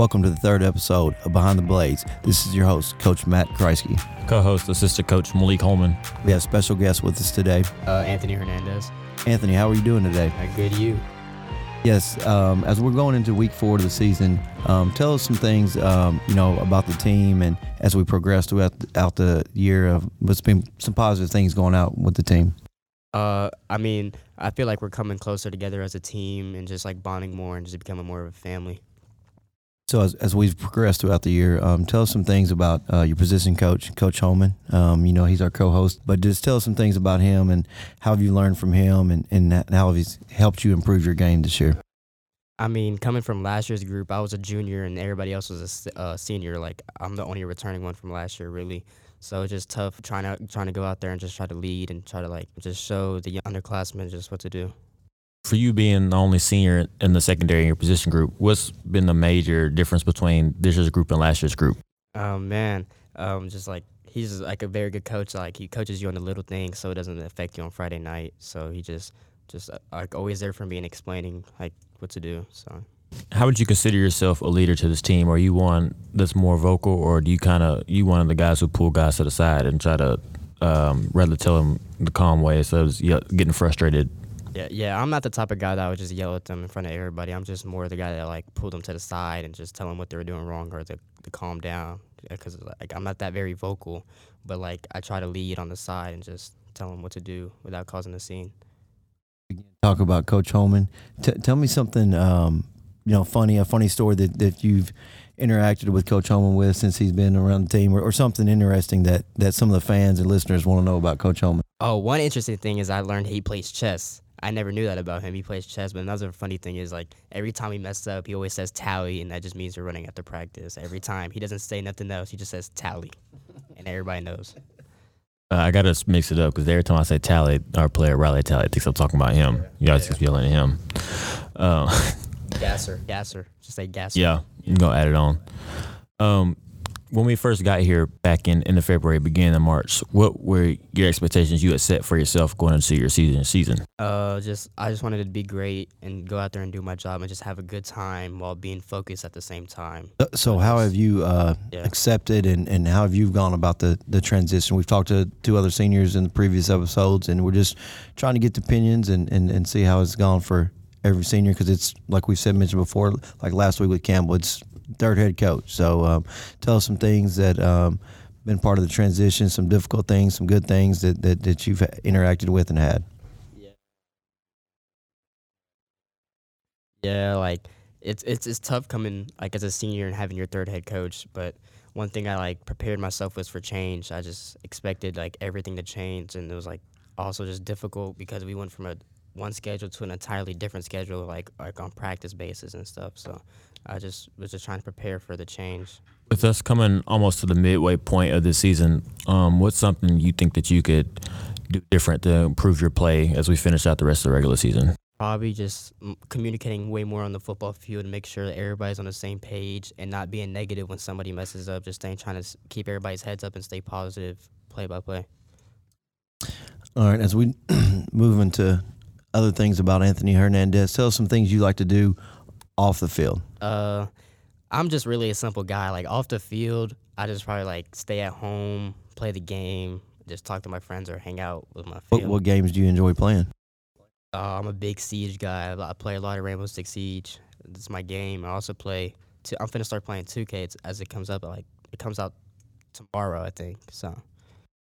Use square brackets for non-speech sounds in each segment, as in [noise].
Welcome to the third episode of Behind the Blaze. This is your host, Coach Matt Kreisky. Co-host, assistant coach Malik Holman. We have special guests with us today. Uh, Anthony Hernandez. Anthony, how are you doing today? Uh, good you. Yes, um, as we're going into week four of the season, um, tell us some things, um, you know, about the team and as we progress throughout the, out the year of what's been some positive things going out with the team. Uh, I mean, I feel like we're coming closer together as a team and just like bonding more and just becoming more of a family. So as, as we've progressed throughout the year, um, tell us some things about uh, your position coach, Coach Holman. Um, you know, he's our co-host, but just tell us some things about him and how have you learned from him and, and how he's helped you improve your game this year? I mean, coming from last year's group, I was a junior and everybody else was a uh, senior. Like I'm the only returning one from last year, really. So it's just tough trying to trying to go out there and just try to lead and try to like just show the underclassmen just what to do for you being the only senior in the secondary in your position group, what's been the major difference between this year's group and last year's group? Oh man, um, just like he's like a very good coach. Like he coaches you on the little things, so it doesn't affect you on Friday night. So he just just uh, like always there for me and explaining like what to do. So. How would you consider yourself a leader to this team? Are you one that's more vocal, or do you kind of you one of the guys who pull guys to the side and try to um, rather tell them the calm way instead of getting frustrated yeah, yeah. I'm not the type of guy that would just yell at them in front of everybody. I'm just more the guy that like pull them to the side and just tell them what they were doing wrong or to, to calm down. Because like I'm not that very vocal, but like I try to lead on the side and just tell them what to do without causing a scene. Talk about Coach Holman. T- tell me something, um, you know, funny, a funny story that, that you've interacted with Coach Holman with since he's been around the team, or, or something interesting that that some of the fans and listeners want to know about Coach Holman. Oh, one interesting thing is I learned he plays chess. I never knew that about him. He plays chess, but another funny thing is like every time he messes up, he always says tally, and that just means we're running after practice. Every time he doesn't say nothing else, he just says tally, and everybody knows. Uh, I gotta mix it up because every time I say tally, our player Riley Tally thinks I'm talking about him. You guys just yelling at him. Uh, [laughs] gasser, gasser, just say gasser. Yeah, you can go add it on. Um, when we first got here back in, in the February, beginning of March, what were your expectations you had set for yourself going into your season season? Uh, just I just wanted to be great and go out there and do my job and just have a good time while being focused at the same time. So, how have you uh, yeah. accepted and, and how have you gone about the, the transition? We've talked to two other seniors in the previous episodes, and we're just trying to get the opinions and, and, and see how it's gone for every senior because it's like we said mentioned before, like last week with Campbell, it's third head coach. So um, tell us some things that um, been part of the transition, some difficult things, some good things that, that, that you've interacted with and had. Yeah. Yeah, like it's it's it's tough coming like as a senior and having your third head coach, but one thing I like prepared myself was for change. I just expected like everything to change and it was like also just difficult because we went from a one schedule to an entirely different schedule like like on practice basis and stuff. So I just was just trying to prepare for the change. With us coming almost to the midway point of the season, um, what's something you think that you could do different to improve your play as we finish out the rest of the regular season? Probably just communicating way more on the football field and make sure that everybody's on the same page and not being negative when somebody messes up. Just staying trying to keep everybody's heads up and stay positive, play by play. All right, as we [clears throat] move into other things about Anthony Hernandez, tell us some things you like to do off the field? Uh, I'm just really a simple guy. Like off the field, I just probably like stay at home, play the game, just talk to my friends or hang out with my. What, what games do you enjoy playing? Uh, I'm a big Siege guy. I play a lot of Rainbow Six Siege. It's my game. I also play. i I'm finna start playing 2K as it comes up. Like it comes out tomorrow, I think. So.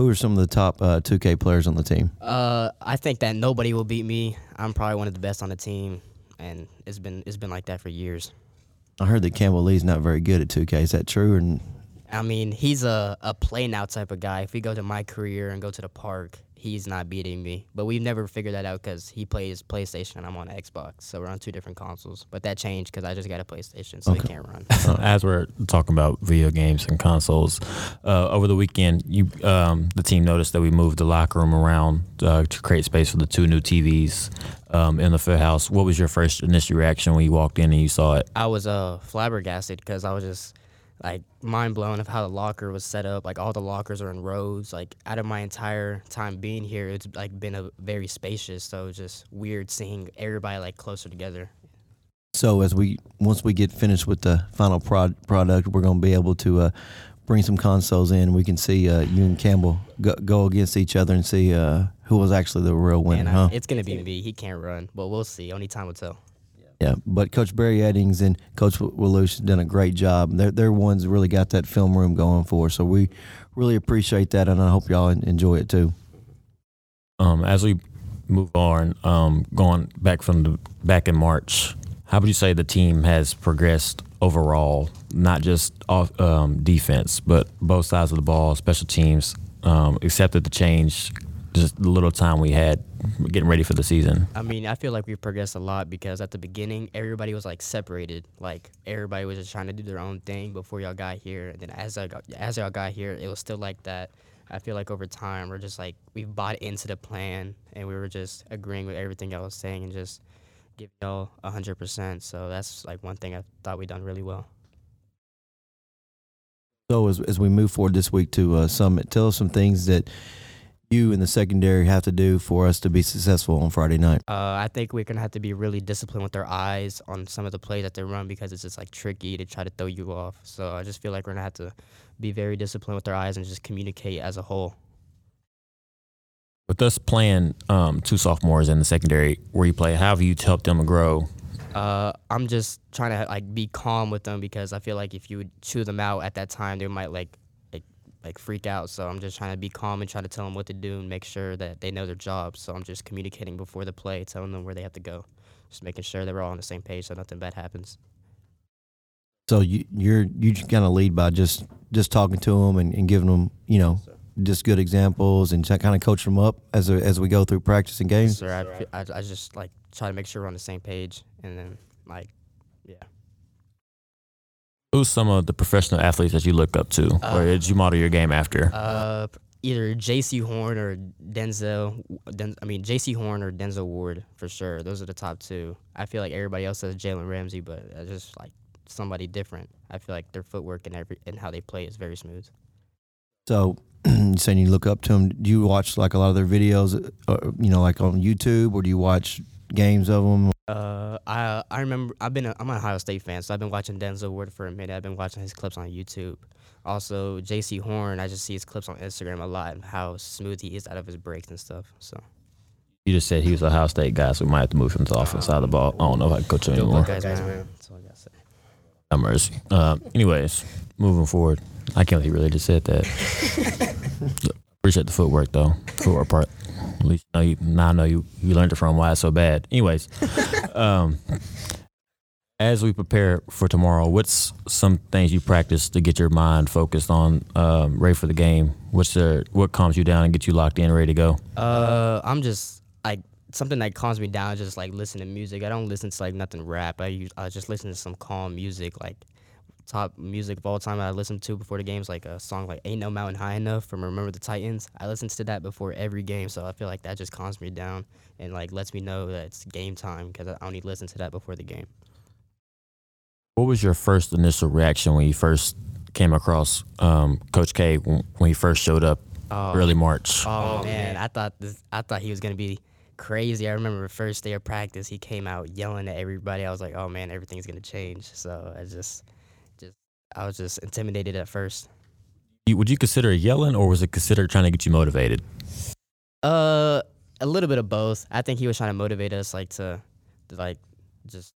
Who are some of the top uh, 2K players on the team? Uh, I think that nobody will beat me. I'm probably one of the best on the team and it's been it's been like that for years. I heard that Campbell Lee's not very good at 2K. Is that true? And I mean, he's a, a play now type of guy. If we go to my career and go to the park, he's not beating me. But we've never figured that out because he plays PlayStation and I'm on Xbox. So we're on two different consoles. But that changed because I just got a PlayStation, so okay. Can't run. [laughs] As we're talking about video games and consoles, uh, over the weekend, you um, the team noticed that we moved the locker room around uh, to create space for the two new TVs um, in the field house. What was your first initial reaction when you walked in and you saw it? I was uh, flabbergasted because I was just like mind blown of how the locker was set up. Like all the lockers are in rows. Like out of my entire time being here, it's like been a very spacious. So it's just weird seeing everybody like closer together. So as we once we get finished with the final prod, product, we're going to be able to uh, bring some consoles in. We can see uh, you and Campbell go, go against each other and see uh, who was actually the real winner, I- huh? it's gonna be me. He can't run, but we'll see. Only time will tell. Yeah, but Coach Barry Eddings and Coach Walush have done a great job. They're they're ones that really got that film room going for. So we really appreciate that, and I hope y'all enjoy it too. Um, as we move on, um, going back from the back in March, how would you say the team has progressed overall? Not just off um, defense, but both sides of the ball, special teams. Um, accepted the change, just the little time we had getting ready for the season. I mean, I feel like we've progressed a lot because at the beginning, everybody was like separated. Like everybody was just trying to do their own thing before y'all got here. And then as I got, as y'all got here, it was still like that. I feel like over time, we're just like we've bought into the plan, and we were just agreeing with everything y'all was saying and just giving y'all hundred percent. So that's like one thing I thought we done really well. So as as we move forward this week to uh, Summit, tell us some things that you and the secondary have to do for us to be successful on Friday night. Uh, I think we're gonna have to be really disciplined with our eyes on some of the plays that they run because it's just like tricky to try to throw you off. So I just feel like we're gonna have to be very disciplined with our eyes and just communicate as a whole. With us playing um, two sophomores in the secondary where you play, how have you helped them grow? Uh, I'm just trying to like be calm with them because I feel like if you would chew them out at that time, they might like like freak out. So I'm just trying to be calm and try to tell them what to do and make sure that they know their job. So I'm just communicating before the play, telling them where they have to go, just making sure that we're all on the same page so nothing bad happens. So you you're you just kind of lead by just just talking to them and, and giving them you know just good examples and kind of coach them up as a, as we go through practice and games. Sir, I, I, I just like try to make sure we're on the same page, and then like. Who's some of the professional athletes that you look up to, or did you model your game after? Uh, either Jaycee Horn or Denzel. Den, I mean Jaycee Horn or Denzel Ward for sure. Those are the top two. I feel like everybody else says Jalen Ramsey, but I just like somebody different. I feel like their footwork and every and how they play is very smooth. So [clears throat] you saying you look up to them? Do you watch like a lot of their videos, uh, you know, like on YouTube, or do you watch games of them? Uh, I I remember I've been a, I'm an Ohio State fan, so I've been watching Denzel Ward for a minute. I've been watching his clips on YouTube. Also, Jaycee Horn, I just see his clips on Instagram a lot and how smooth he is out of his breaks and stuff. So, You just said he was a Ohio State guy, so we might have to move him to the offense side of the ball. I don't know if I can coach him Go anymore. Buckeyes, man. That's all I gotta say. Have mercy. Uh, anyways, moving forward. I can't believe he really just said that. [laughs] Appreciate the footwork though. Footwork part. At least know you, now I know you, you learned it from why it's so bad. Anyways, [laughs] um, as we prepare for tomorrow, what's some things you practice to get your mind focused on, um, ready for the game? What's the, what calms you down and gets you locked in, ready to go? Uh, I'm just like something that calms me down. is Just like listen to music. I don't listen to like nothing rap. I use I just listen to some calm music. Like top music of all time I listen to before the games, like a song like "Ain't No Mountain High Enough" from Remember the Titans. I listen to that before every game, so I feel like that just calms me down and like lets me know that it's game time because I only listen to that before the game. What was your first initial reaction when you first came across um, Coach K when, when he first showed up Oh, early March? Oh, man, I thought this. I thought he was gonna be crazy. I remember the first day of practice, he came out yelling at everybody. I was like, oh man, everything's gonna change. So I just, just, I was just intimidated at first. You- Would you consider yelling, or was it considered trying to get you motivated? Uh, a little bit of both. I think he was trying to motivate us, like to, to like, just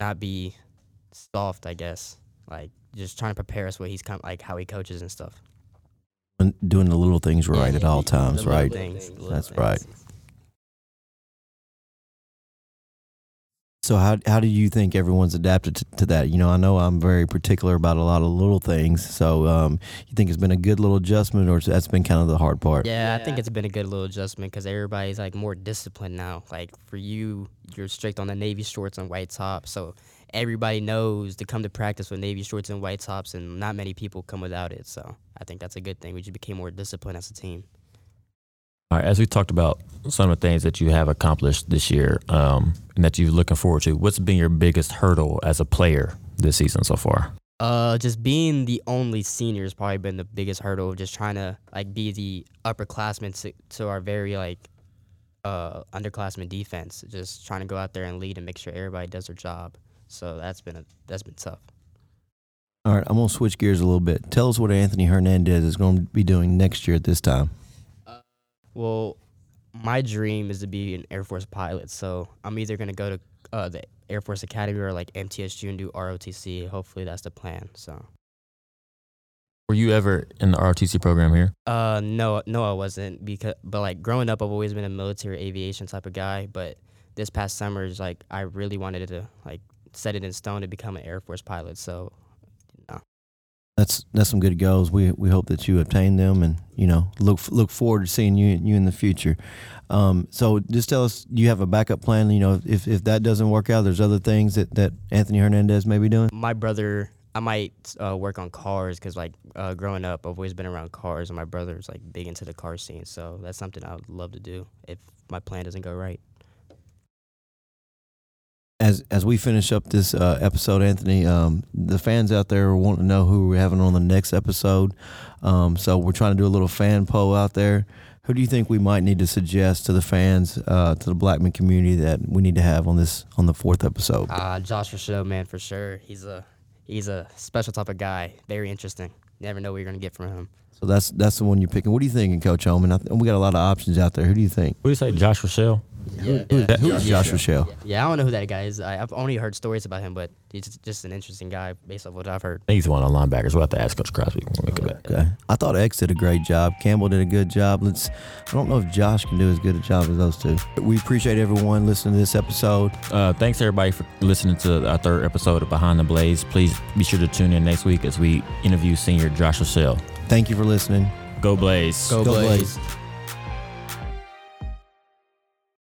not be soft. I guess, like just trying to prepare us what he's come, like how he coaches and stuff. And Doing the little things right at all times, The right? things, the That's things. right. So how how do you think everyone's adapted to, to that? You know, I know I'm very particular about a lot of little things. So um, you think it's been a good little adjustment, or that's been kind of the hard part? Yeah, I think it's been a good little adjustment because everybody's like more disciplined now. Like for you, you're strict on the navy shorts and white tops, so everybody knows to come to practice with navy shorts and white tops, and not many people come without it. So I think that's a good thing. We just became more disciplined as a team. All right, as we talked about some of the things that you have accomplished this year um, and that you're looking forward to, what's been your biggest hurdle as a player this season so far? Uh, just being the only senior has probably been the biggest hurdle. Just trying to like be the upperclassmen to, to our very like uh underclassmen defense. Just trying to go out there and lead and make sure everybody does their job. So that's been a that's been tough. All right, I'm gonna switch gears a little bit. Tell us what Anthony Hernandez is going to be doing next year at this time. Well, my dream is to be an Air Force pilot. So I'm either gonna go to uh, the Air Force Academy or like MTSU and do ROTC. Hopefully that's the plan. So. Were you ever in the ROTC program here? Uh, no, no, I wasn't because, but like growing up, I've always been a military aviation type of guy. But this past summer is like I really wanted to like set it in stone to become an Air Force pilot. So. That's that's some good goals. We we hope that you obtain them, and you know look look forward to seeing you you in the future. Um, so just tell us, you have a backup plan. You know, if if that doesn't work out, there's other things that that Anthony Hernandez may be doing. My brother, I might uh, work on cars because like uh, growing up, I've always been around cars, and my brother's like big into the car scene. So that's something I would love to do if my plan doesn't go right. As as we finish up this uh, episode, Anthony, um, the fans out there want to know who we're having on the next episode. Um, so we're trying to do a little fan poll out there. Who do you think we might need to suggest to the fans, uh, to the Blackman community, that we need to have on this on the fourth episode? Uh, Josh Rochelle, man, for sure. He's a he's a special type of guy. Very interesting. Never know what you're gonna get from him. So that's that's the one you're picking. What are you thinking, Coach Holman? I th- we got a lot of options out there. Who do you think? What do you say, Josh Rochelle? Yeah, Who's, yeah. who's Yeah. Josh Rochelle? Yeah, I don't know who that guy is. I, I've only heard stories about him, but he's just, just an interesting guy based off what I've heard. He's one of the linebackers. We'll have to ask Coach Crosby when we get back. Okay. I thought X did a great job. Campbell did a good job. Let's. I don't know if Josh can do as good a job as those two. We appreciate everyone listening to this episode. Uh, thanks everybody for listening to our third episode of Behind the Blaze. Please be sure to tune in next week as we interview senior Josh Rochelle. Thank you for listening. Go Blaze. Go, Go Blaze. Blaze.